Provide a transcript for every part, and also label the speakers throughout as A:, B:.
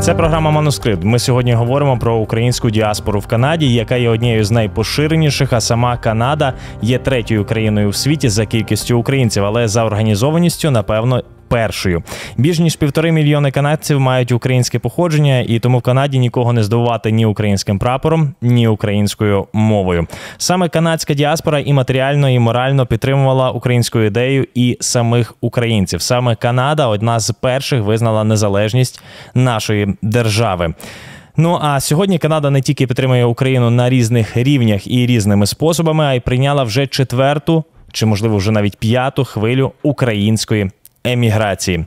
A: Це програма Манускрипт. Ми сьогодні говоримо про українську діаспору в Канаді, яка є однією з найпоширеніших. А сама Канада є третьою країною в світі за кількістю українців, але за організованістю, напевно, першою. Більш ніж півтори мільйони канадців мають українське походження, і тому в Канаді нікого не здивувати ні українським прапором, ні українською мовою. Саме канадська діаспора і матеріально, і морально підтримувала українську ідею і самих українців. Саме Канада одна з перших визнала незалежність нашої держави. Ну а сьогодні Канада не тільки підтримує Україну на різних рівнях і різними способами, а й прийняла вже четверту чи можливо вже навіть п'яту хвилю української еміграції,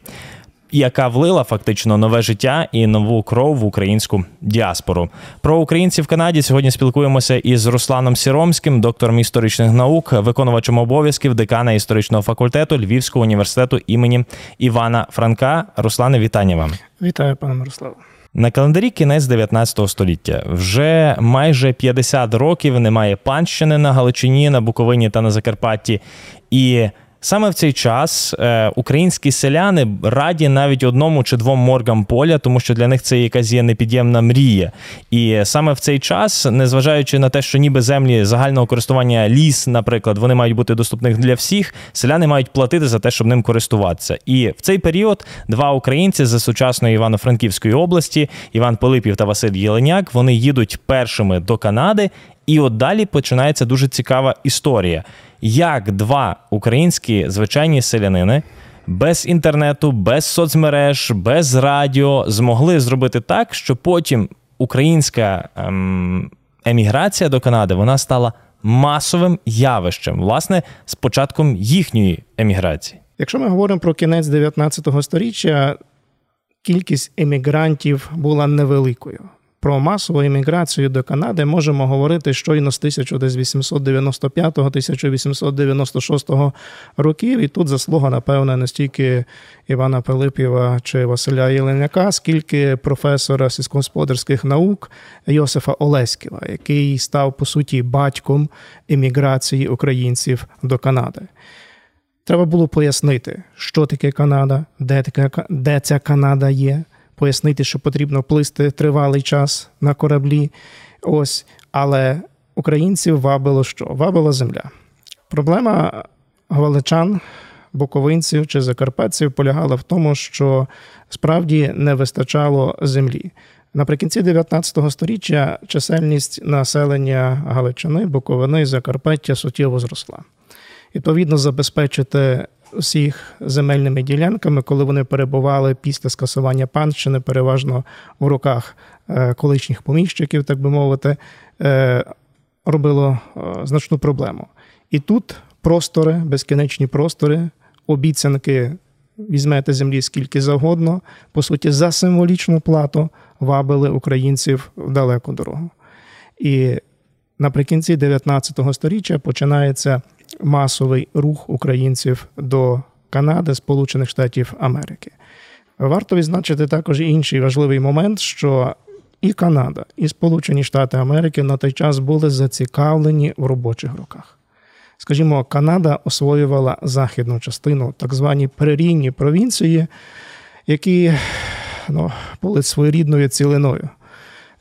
A: яка влила фактично нове життя і нову кров в українську діаспору. Про українців в Канаді сьогодні спілкуємося із Русланом Сіромським, доктором історичних наук, виконувачем обов'язків декана історичного факультету Львівського університету імені Івана Франка. Руслане, вітання вам.
B: Вітаю, пане Мирославе.
A: На календарі кінець 19 століття вже майже 50 років немає панщини на Галичині, на Буковині та на Закарпатті. І Саме в цей час е, українські селяни раді навіть одному чи двом моргам поля, тому що для них це якась є непід'ємна мрія. І саме в цей час, незважаючи на те, що ніби землі загального користування ліс, наприклад, вони мають бути доступних для всіх, селяни мають платити за те, щоб ним користуватися. І в цей період два українці з сучасної Івано-Франківської області, Іван Пилипів та Василь Єленяк, вони їдуть першими до Канади. І от далі починається дуже цікава історія як два українські звичайні селянини без інтернету, без соцмереж, без радіо змогли зробити так, що потім українська ем, еміграція до Канади вона стала масовим явищем, власне, з початком їхньої еміграції.
B: Якщо ми говоримо про кінець 19 століття, кількість емігрантів була невеликою про масову імміграцію до Канади можемо говорити щойно з 1895-1896 років. І тут заслуга, напевне, не стільки Івана Пилипєва чи Василя Єленяка, скільки професора сільськогосподарських наук Йосифа Олеськіва, який став по суті батьком імміграції українців до Канади. Треба було пояснити, що таке Канада, де таке, де ця Канада є пояснити, що потрібно плисти тривалий час на кораблі. Ось, але українців вабило що? Вабила земля. Проблема галичан, буковинців чи закарпатців полягала в тому, що справді не вистачало землі. Наприкінці 19 століття чисельність населення Галичини, Буковини, Закарпаття суттєво зросла. Відповідно, забезпечити всіх земельними ділянками, коли вони перебували після скасування панщини, переважно в руках е, колишніх поміщиків, так би мовити, е, робило е, значну проблему. І тут простори, безкінечні простори, обіцянки. Візьмете землі скільки завгодно, по суті, за символічну плату вабили українців в далеку дорогу. І наприкінці 19 століття починається масовий рух українців до Канади, Сполучених Штатів Америки. Варто відзначити також інший важливий момент, що і Канада, і Сполучені Штати Америки на той час були зацікавлені в робочих руках. Скажімо, Канада освоювала західну частину, так звані перерійні провінції, які ну, були своєрідною цілиною.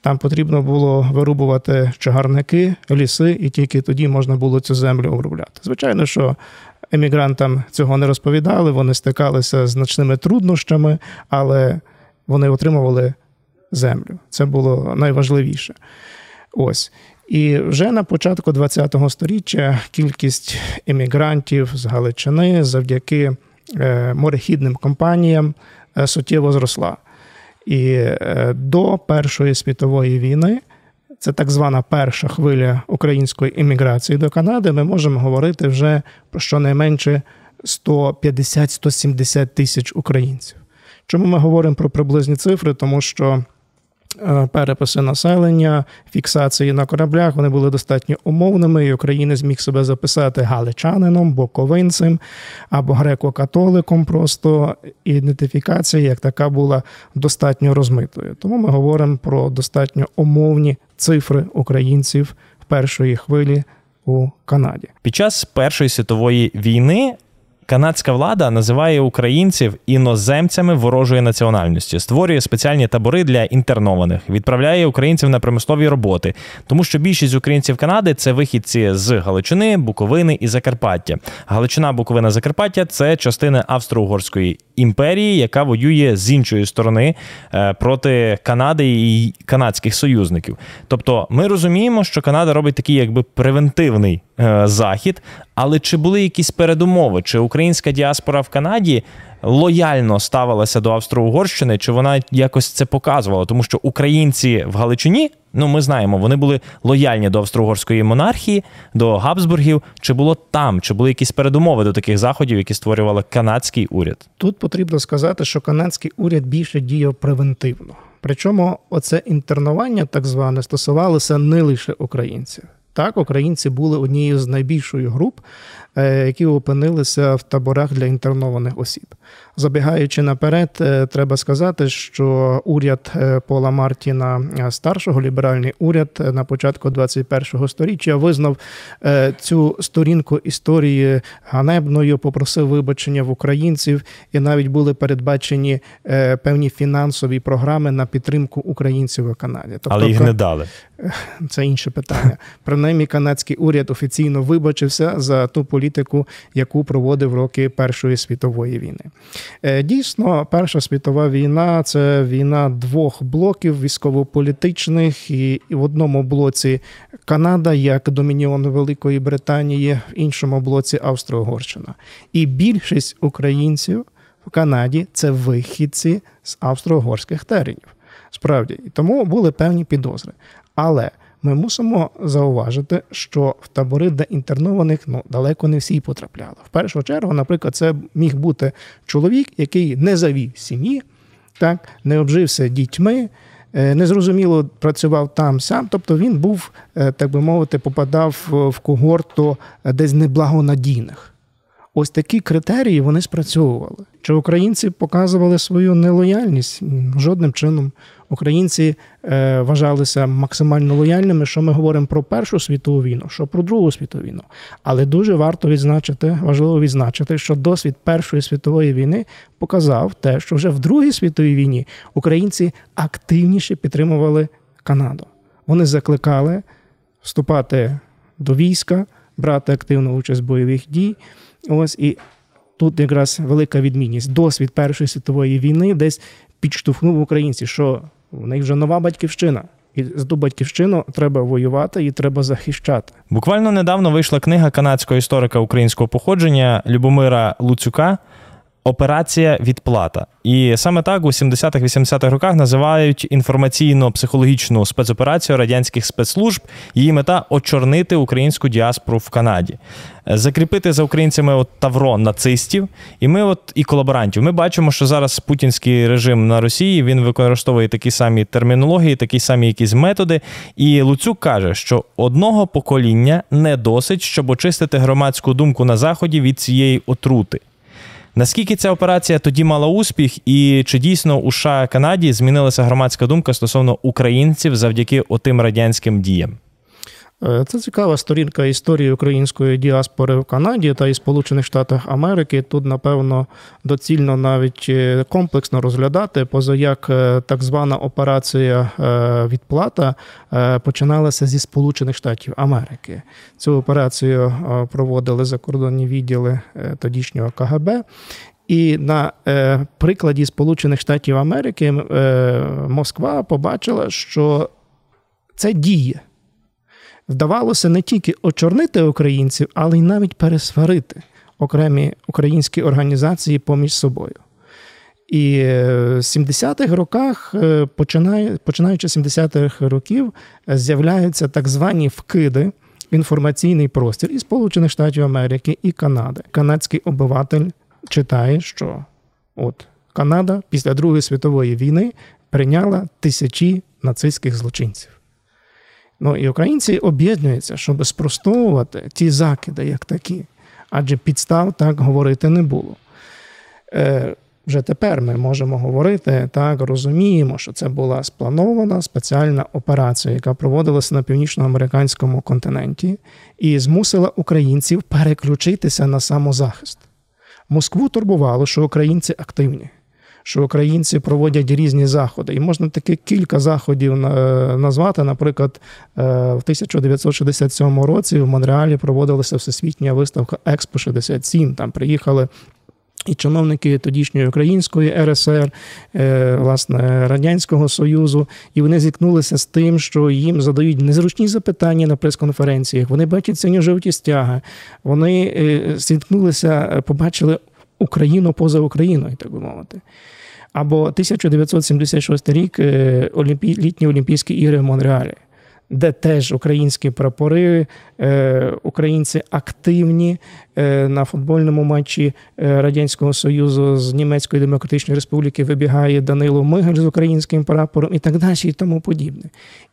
B: Там потрібно було вирубувати чагарники, ліси, і тільки тоді можна було цю землю обробляти. Звичайно, що емігрантам цього не розповідали, вони стикалися з значними труднощами, але вони отримували землю. Це було найважливіше. Ось. І вже на початку ХХ століття кількість емігрантів з Галичини завдяки е, морехідним компаніям е, суттєво зросла. І е, до Першої світової війни, це так звана перша хвиля української імміграції до Канади, ми можемо говорити вже про щонайменше 150-170 тисяч українців. Чому ми говоримо про приблизні цифри? Тому що переписи населення, фіксації на кораблях вони були достатньо умовними, і Україна зміг себе записати галичанином, боковинцем або греко-католиком. Просто ідентифікація як така була достатньо розмитою. Тому ми говоримо про достатньо умовні цифри українців в першої хвилі у Канаді.
A: Під час Першої світової війни Канадська влада називає українців іноземцями ворожої національності, створює спеціальні табори для інтернованих, відправляє українців на промислові роботи, тому що більшість українців Канади це вихідці з Галичини, Буковини і Закарпаття. Галичина, Буковина, Закарпаття це частини Австро-Угорської імперії, яка воює з іншої сторони е, проти Канади і канадських союзників. Тобто, ми розуміємо, що Канада робить такий якби превентивний е, захід. Але чи були якісь передумови? Чи українська діаспора в Канаді лояльно ставилася до Австро-Угорщини, чи вона якось це показувала? Тому що українці в Галичині, ну ми знаємо, вони були лояльні до австро-угорської монархії, до Габсбургів. Чи було там, чи були якісь передумови до таких заходів, які створювали канадський уряд?
B: Тут потрібно сказати, що канадський уряд більше діяв превентивно. Причому оце інтернування, так зване, стосувалося не лише українців. Так, українці були однією з найбільшої груп, які опинилися в таборах для інтернованих осіб. Забігаючи наперед, е, треба сказати, що уряд е, Пола Мартіна старшого, ліберальний уряд на початку 21-го сторіччя визнав цю сторінку історії ганебною, попросив вибачення в українців, і навіть були передбачені певні фінансові програми на підтримку українців у Канаді.
A: Тобто, Але їх не дали.
B: Це інше питання. Принаймні, канадський уряд офіційно вибачився за ту політику, яку проводив роки Першої світової війни. Е, дійсно, Перша світова війна це війна двох блоків військово-політичних, і в одному блоці Канада як домініон Великої Британії, в іншому блоці Австро-Угорщина. І більшість українців в Канаді це вихідці з австро-угорських теренів. Справді, і тому були певні підозри. Але ми мусимо зауважити, що в табори для інтернованих ну далеко не всі потрапляли. В першу чергу, наприклад, це міг бути чоловік, який не завів сім'ї, так не обжився дітьми. Е, незрозуміло працював там сам, тобто він був, е, так би мовити, попадав в когорту десь неблагонадійних. Ось такі критерії вони спрацьовували. Чи українці показували свою нелояльність? Жодним чином. Українці е, вважалися максимально лояльними, що ми говоримо про Першу світову війну, що про Другу світову війну. Але дуже варто відзначити, важливо відзначити, що досвід Першої світової війни показав те, що вже в Другій світовій війні українці активніше підтримували Канаду. Вони закликали вступати до війська, брати активну участь в бойових дій. Ось і тут якраз велика відмінність. Досвід Першої світової війни десь підштовхнув українців, що в них вже нова батьківщина. І з ту батьківщину треба воювати і треба захищати.
A: Буквально недавно вийшла книга канадського історика українського походження Любомира Луцюка Операція відплата. І саме так у 70-х-80-х роках називають інформаційно-психологічну спецоперацію радянських спецслужб. Її мета очорнити українську діаспору в Канаді, закріпити за українцями от таврон нацистів, і ми, от і колаборантів. Ми бачимо, що зараз путінський режим на Росії він використовує такі самі термінології, такі самі якісь методи. І Луцюк каже, що одного покоління не досить, щоб очистити громадську думку на заході від цієї отрути. Наскільки ця операція тоді мала успіх, і чи дійсно у США Канаді змінилася громадська думка стосовно українців завдяки отим радянським діям?
B: Е, це цікава сторінка історії української діаспори в Канаді та і Сполучених Штатах Америки. Тут, напевно, доцільно навіть е, комплексно розглядати, поза як е, так звана операція відплата починалася зі Сполучених Штатів Америки. Цю операцію проводили закордонні відділи тодішнього КГБ. І на прикладі Сполучених Штатів Америки Москва побачила, що це діє вдавалося не тільки очорнити українців, але й навіть пересварити окремі українські організації поміж собою. І в 70-х роках, е, починаючи з 70-х років, з'являються так звані вкиди в інформаційний простір і Сполучених Штатів Америки, і Канади. Канадський обиватель читає, що от Канада після Другої світової війни прийняла тисячі нацистських злочинців. Ну і українці об'єднуються, щоб спростовувати ті закиди, як такі, адже підстав так говорити не було. Е, Вже тепер ми можемо говорити так, розуміємо, що це була спланована спеціальна операція, яка проводилася на північноамериканському континенті, і змусила українців переключитися на самозахист. Москву турбувало, що українці активні, що українці проводять різні заходи. І можна таки кілька заходів назвати. Наприклад, е, в 1967 році в Монреалі проводилася всесвітня виставка Експо 67. Там приїхали. І чиновники тодішньої української РСР, е, власне, Радянського Союзу, і вони зіткнулися з тим, що їм задають незручні запитання на прес-конференціях. Вони бачать синьо жовті стяги. Вони е, зіткнулися, побачили Україну поза Україною, так би мовити. Або 1976 рік е, літні Олімпійські ігри в Монреалі де теж українські прапори, е, українці активні е, на футбольному матчі Радянського Союзу з Німецької Демократичної Республіки вибігає Данило Мигель з українським прапором і так далі, і тому подібне.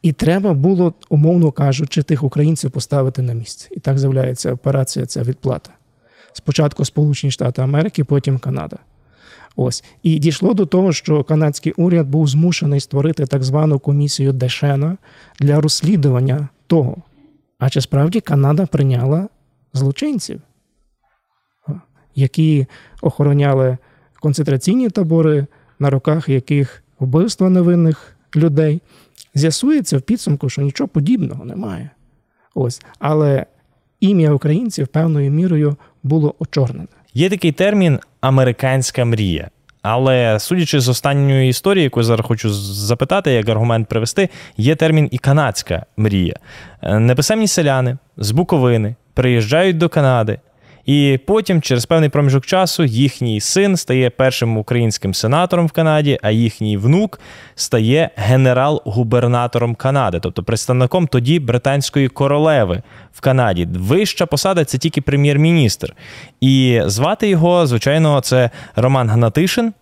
B: І треба було, умовно кажучи, тих українців поставити на місце. І так з'являється операція ця відплата. Спочатку Сполучені Штати Америки, потім Канада. Ось і дійшло до того, що канадський уряд був змушений створити так звану комісію Дешена для розслідування того, а чи справді Канада прийняла злочинців, які охороняли концентраційні табори, на руках яких вбивства невинних людей. З'ясується в підсумку, що нічого подібного немає. Ось, але ім'я українців певною мірою було очорнене.
A: Є такий термін американська мрія. Але судячи з останньої історії, яку зараз хочу запитати, як аргумент привести, є термін і канадська мрія. Е, неписемні селяни з Буковини приїжджають до Канади, і потім, через певний проміжок часу, їхній син стає першим українським сенатором в Канаді, а їхній внук стає генерал-губернатором Канади, тобто представником тоді британської королеви в Канаді. Вища посада це тільки прем'єр-міністр. І звати його, звичайно, це Роман Гнатишин.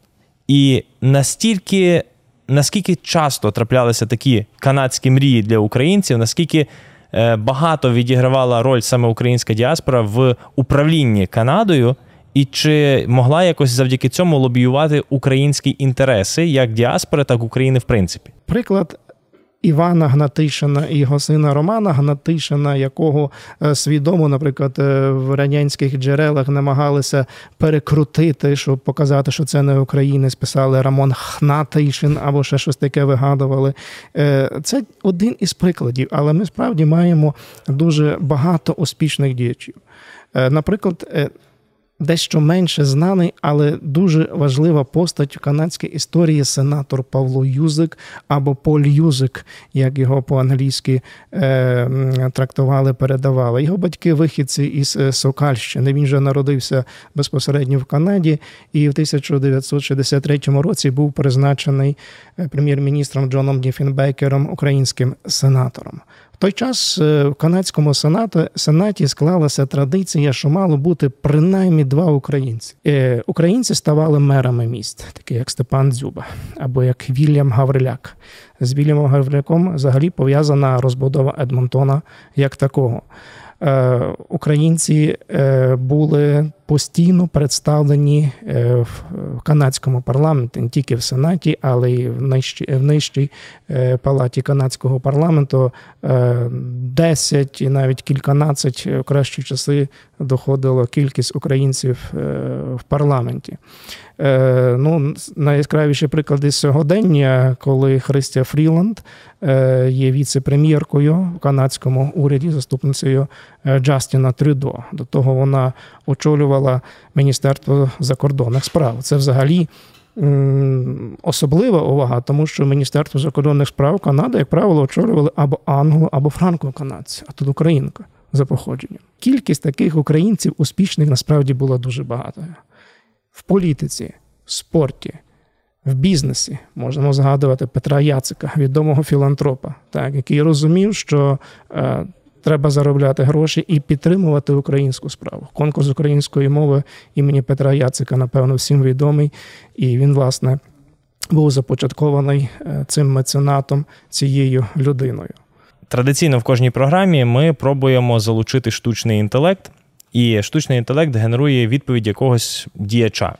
A: І настільки, наскільки часто траплялися такі канадські мрії для українців, наскільки. Е, багато відігравала роль саме українська діаспора в управлінні Канадою, і чи могла якось завдяки цьому лобіювати українські інтереси як діаспори, так і України в принципі?
B: Приклад Івана Гнатишина і його сина Романа Гнатишина, якого е, свідомо, наприклад, е, в радянських джерелах намагалися перекрутити, щоб показати, що це не українець, писали Рамон Хнатишин або ще щось таке вигадували. Е, це один із прикладів, але ми справді маємо дуже багато успішних діячів. Наприклад, дещо менше знаний, але дуже важлива постать в канадській історії сенатор Павло Юзик або Поль Юзик, як його по-англійськи е, трактували, передавали. Його батьки вихідці із е, Сокальщини. Він же народився безпосередньо в Канаді і в 1963 році був призначений е, прем'єр-міністром Джоном Діфінбекером, українським сенатором той час е, в канадському сенаті, сенаті склалася традиція, що мало бути принаймні два українці. Е, українці ставали мерами міст, такі як Степан Дзюба або як Вільям Гавриляк. З Вільямом Гавриляком взагалі пов'язана розбудова Едмонтона як такого. Е, українці були постійно представлені е, в канадському парламенті, не тільки в Сенаті, але й в нижчій, в нижчій е, палаті канадського парламенту 10 е, і навіть кільканадцять в кращі часи доходило кількість українців в парламенті. Ну, Найяскравіші приклади сьогодення, коли Христя Фріланд є віце-прем'єркою в канадському уряді, заступницею Джастіна Трюдо. До того вона очолювала Міністерство закордонних справ. Це взагалі особлива увага, тому що Міністерство закордонних справ Канади, як правило, очолювали або англо, або франко-канадці, а тут українка за походженням. Кількість таких українців успішних насправді була дуже багато. В політиці, в спорті. В бізнесі можемо згадувати Петра Яцика, відомого філантропа, так, який розумів, що е, Треба заробляти гроші і підтримувати українську справу. Конкурс української мови імені Петра Яцика, напевно, всім відомий, і він, власне, був започаткований е, цим меценатом, цією людиною.
A: Традиційно в кожній програмі ми пробуємо залучити штучний інтелект, і штучний інтелект генерує відповідь якогось діяча.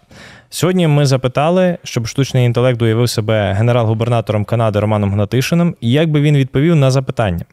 A: Сьогодні ми запитали, щоб штучний інтелект уявив себе генерал-губернатором Канади Романом Гнатишином, і як би він відповів на запитання.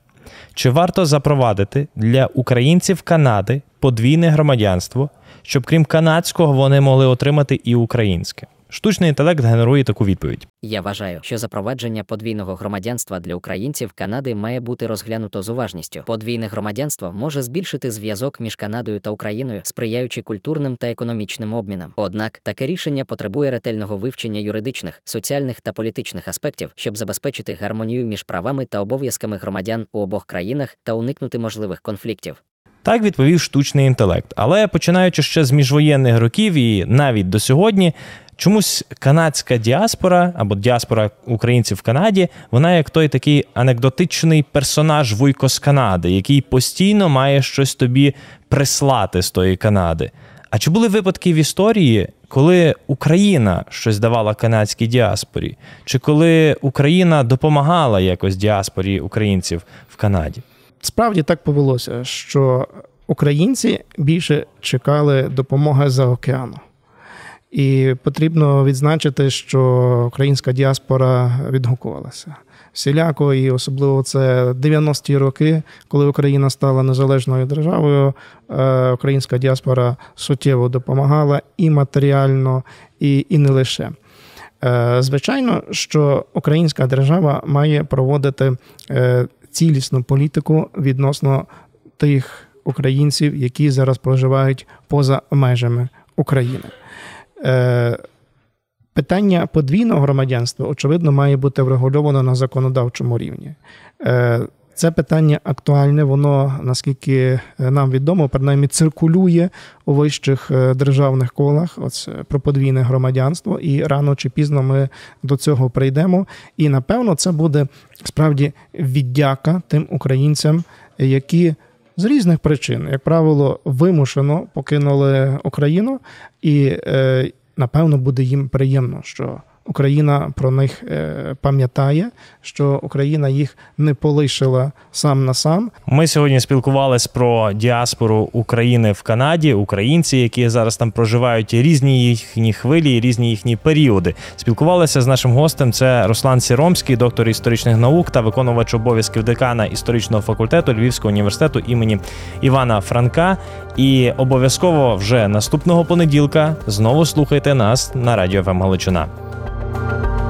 A: Чи варто запровадити для українців Канади подвійне громадянство, щоб крім канадського вони могли отримати і українське? Штучний інтелект генерує таку відповідь.
C: Я вважаю, що запровадження подвійного громадянства для українців Канади має бути розглянуто з уважністю. Подвійне громадянство може збільшити зв'язок між Канадою та Україною, сприяючи культурним та економічним обмінам. Однак таке рішення потребує ретельного вивчення юридичних, соціальних та політичних аспектів, щоб забезпечити гармонію між правами та обов'язками громадян у обох країнах та уникнути можливих конфліктів.
A: Так відповів штучний інтелект. Але починаючи ще з міжвоєнних років і навіть до сьогодні, чомусь канадська діаспора або діаспора українців в Канаді, вона як той такий анекдотичний персонаж Вуйко з Канади, який постійно має щось тобі прислати з тої Канади. А чи були випадки в історії, коли Україна щось давала канадській діаспорі, чи коли Україна допомагала якось діаспорі українців в Канаді?
B: Справді так повелося, що українці більше чекали допомоги за океану. І потрібно відзначити, що українська діаспора відгукувалася. Всіляко, і особливо це 90-ті роки, коли Україна стала незалежною державою. е, Українська діаспора суттєво допомагала і матеріально, і, і не лише. Е, Звичайно, що українська держава має проводити е, цілісну політику відносно тих українців, які зараз проживають поза межами України. Е, Питання подвійного громадянства, очевидно, має бути врегульовано на законодавчому рівні. Е, Це питання актуальне, воно, наскільки нам відомо, принаймні циркулює у вищих е, державних колах оце, про подвійне громадянство, і рано чи пізно ми до цього прийдемо. І напевно це буде справді віддяка тим українцям, які з різних причин, як правило, вимушено покинули Україну, і е, напевно буде їм приємно, що Україна про них е, пам'ятає, що Україна їх не полишила сам на сам.
A: Ми сьогодні спілкувалися про діаспору України в Канаді, українці, які зараз там проживають, різні їхні хвилі, різні їхні періоди. Спілкувалися з нашим гостем. Це Руслан Сіромський, доктор історичних наук та виконувач обов'язків декана історичного факультету Львівського університету імені Івана Франка. І обов'язково вже наступного понеділка знову слухайте нас на радіо ФМ Галичина. you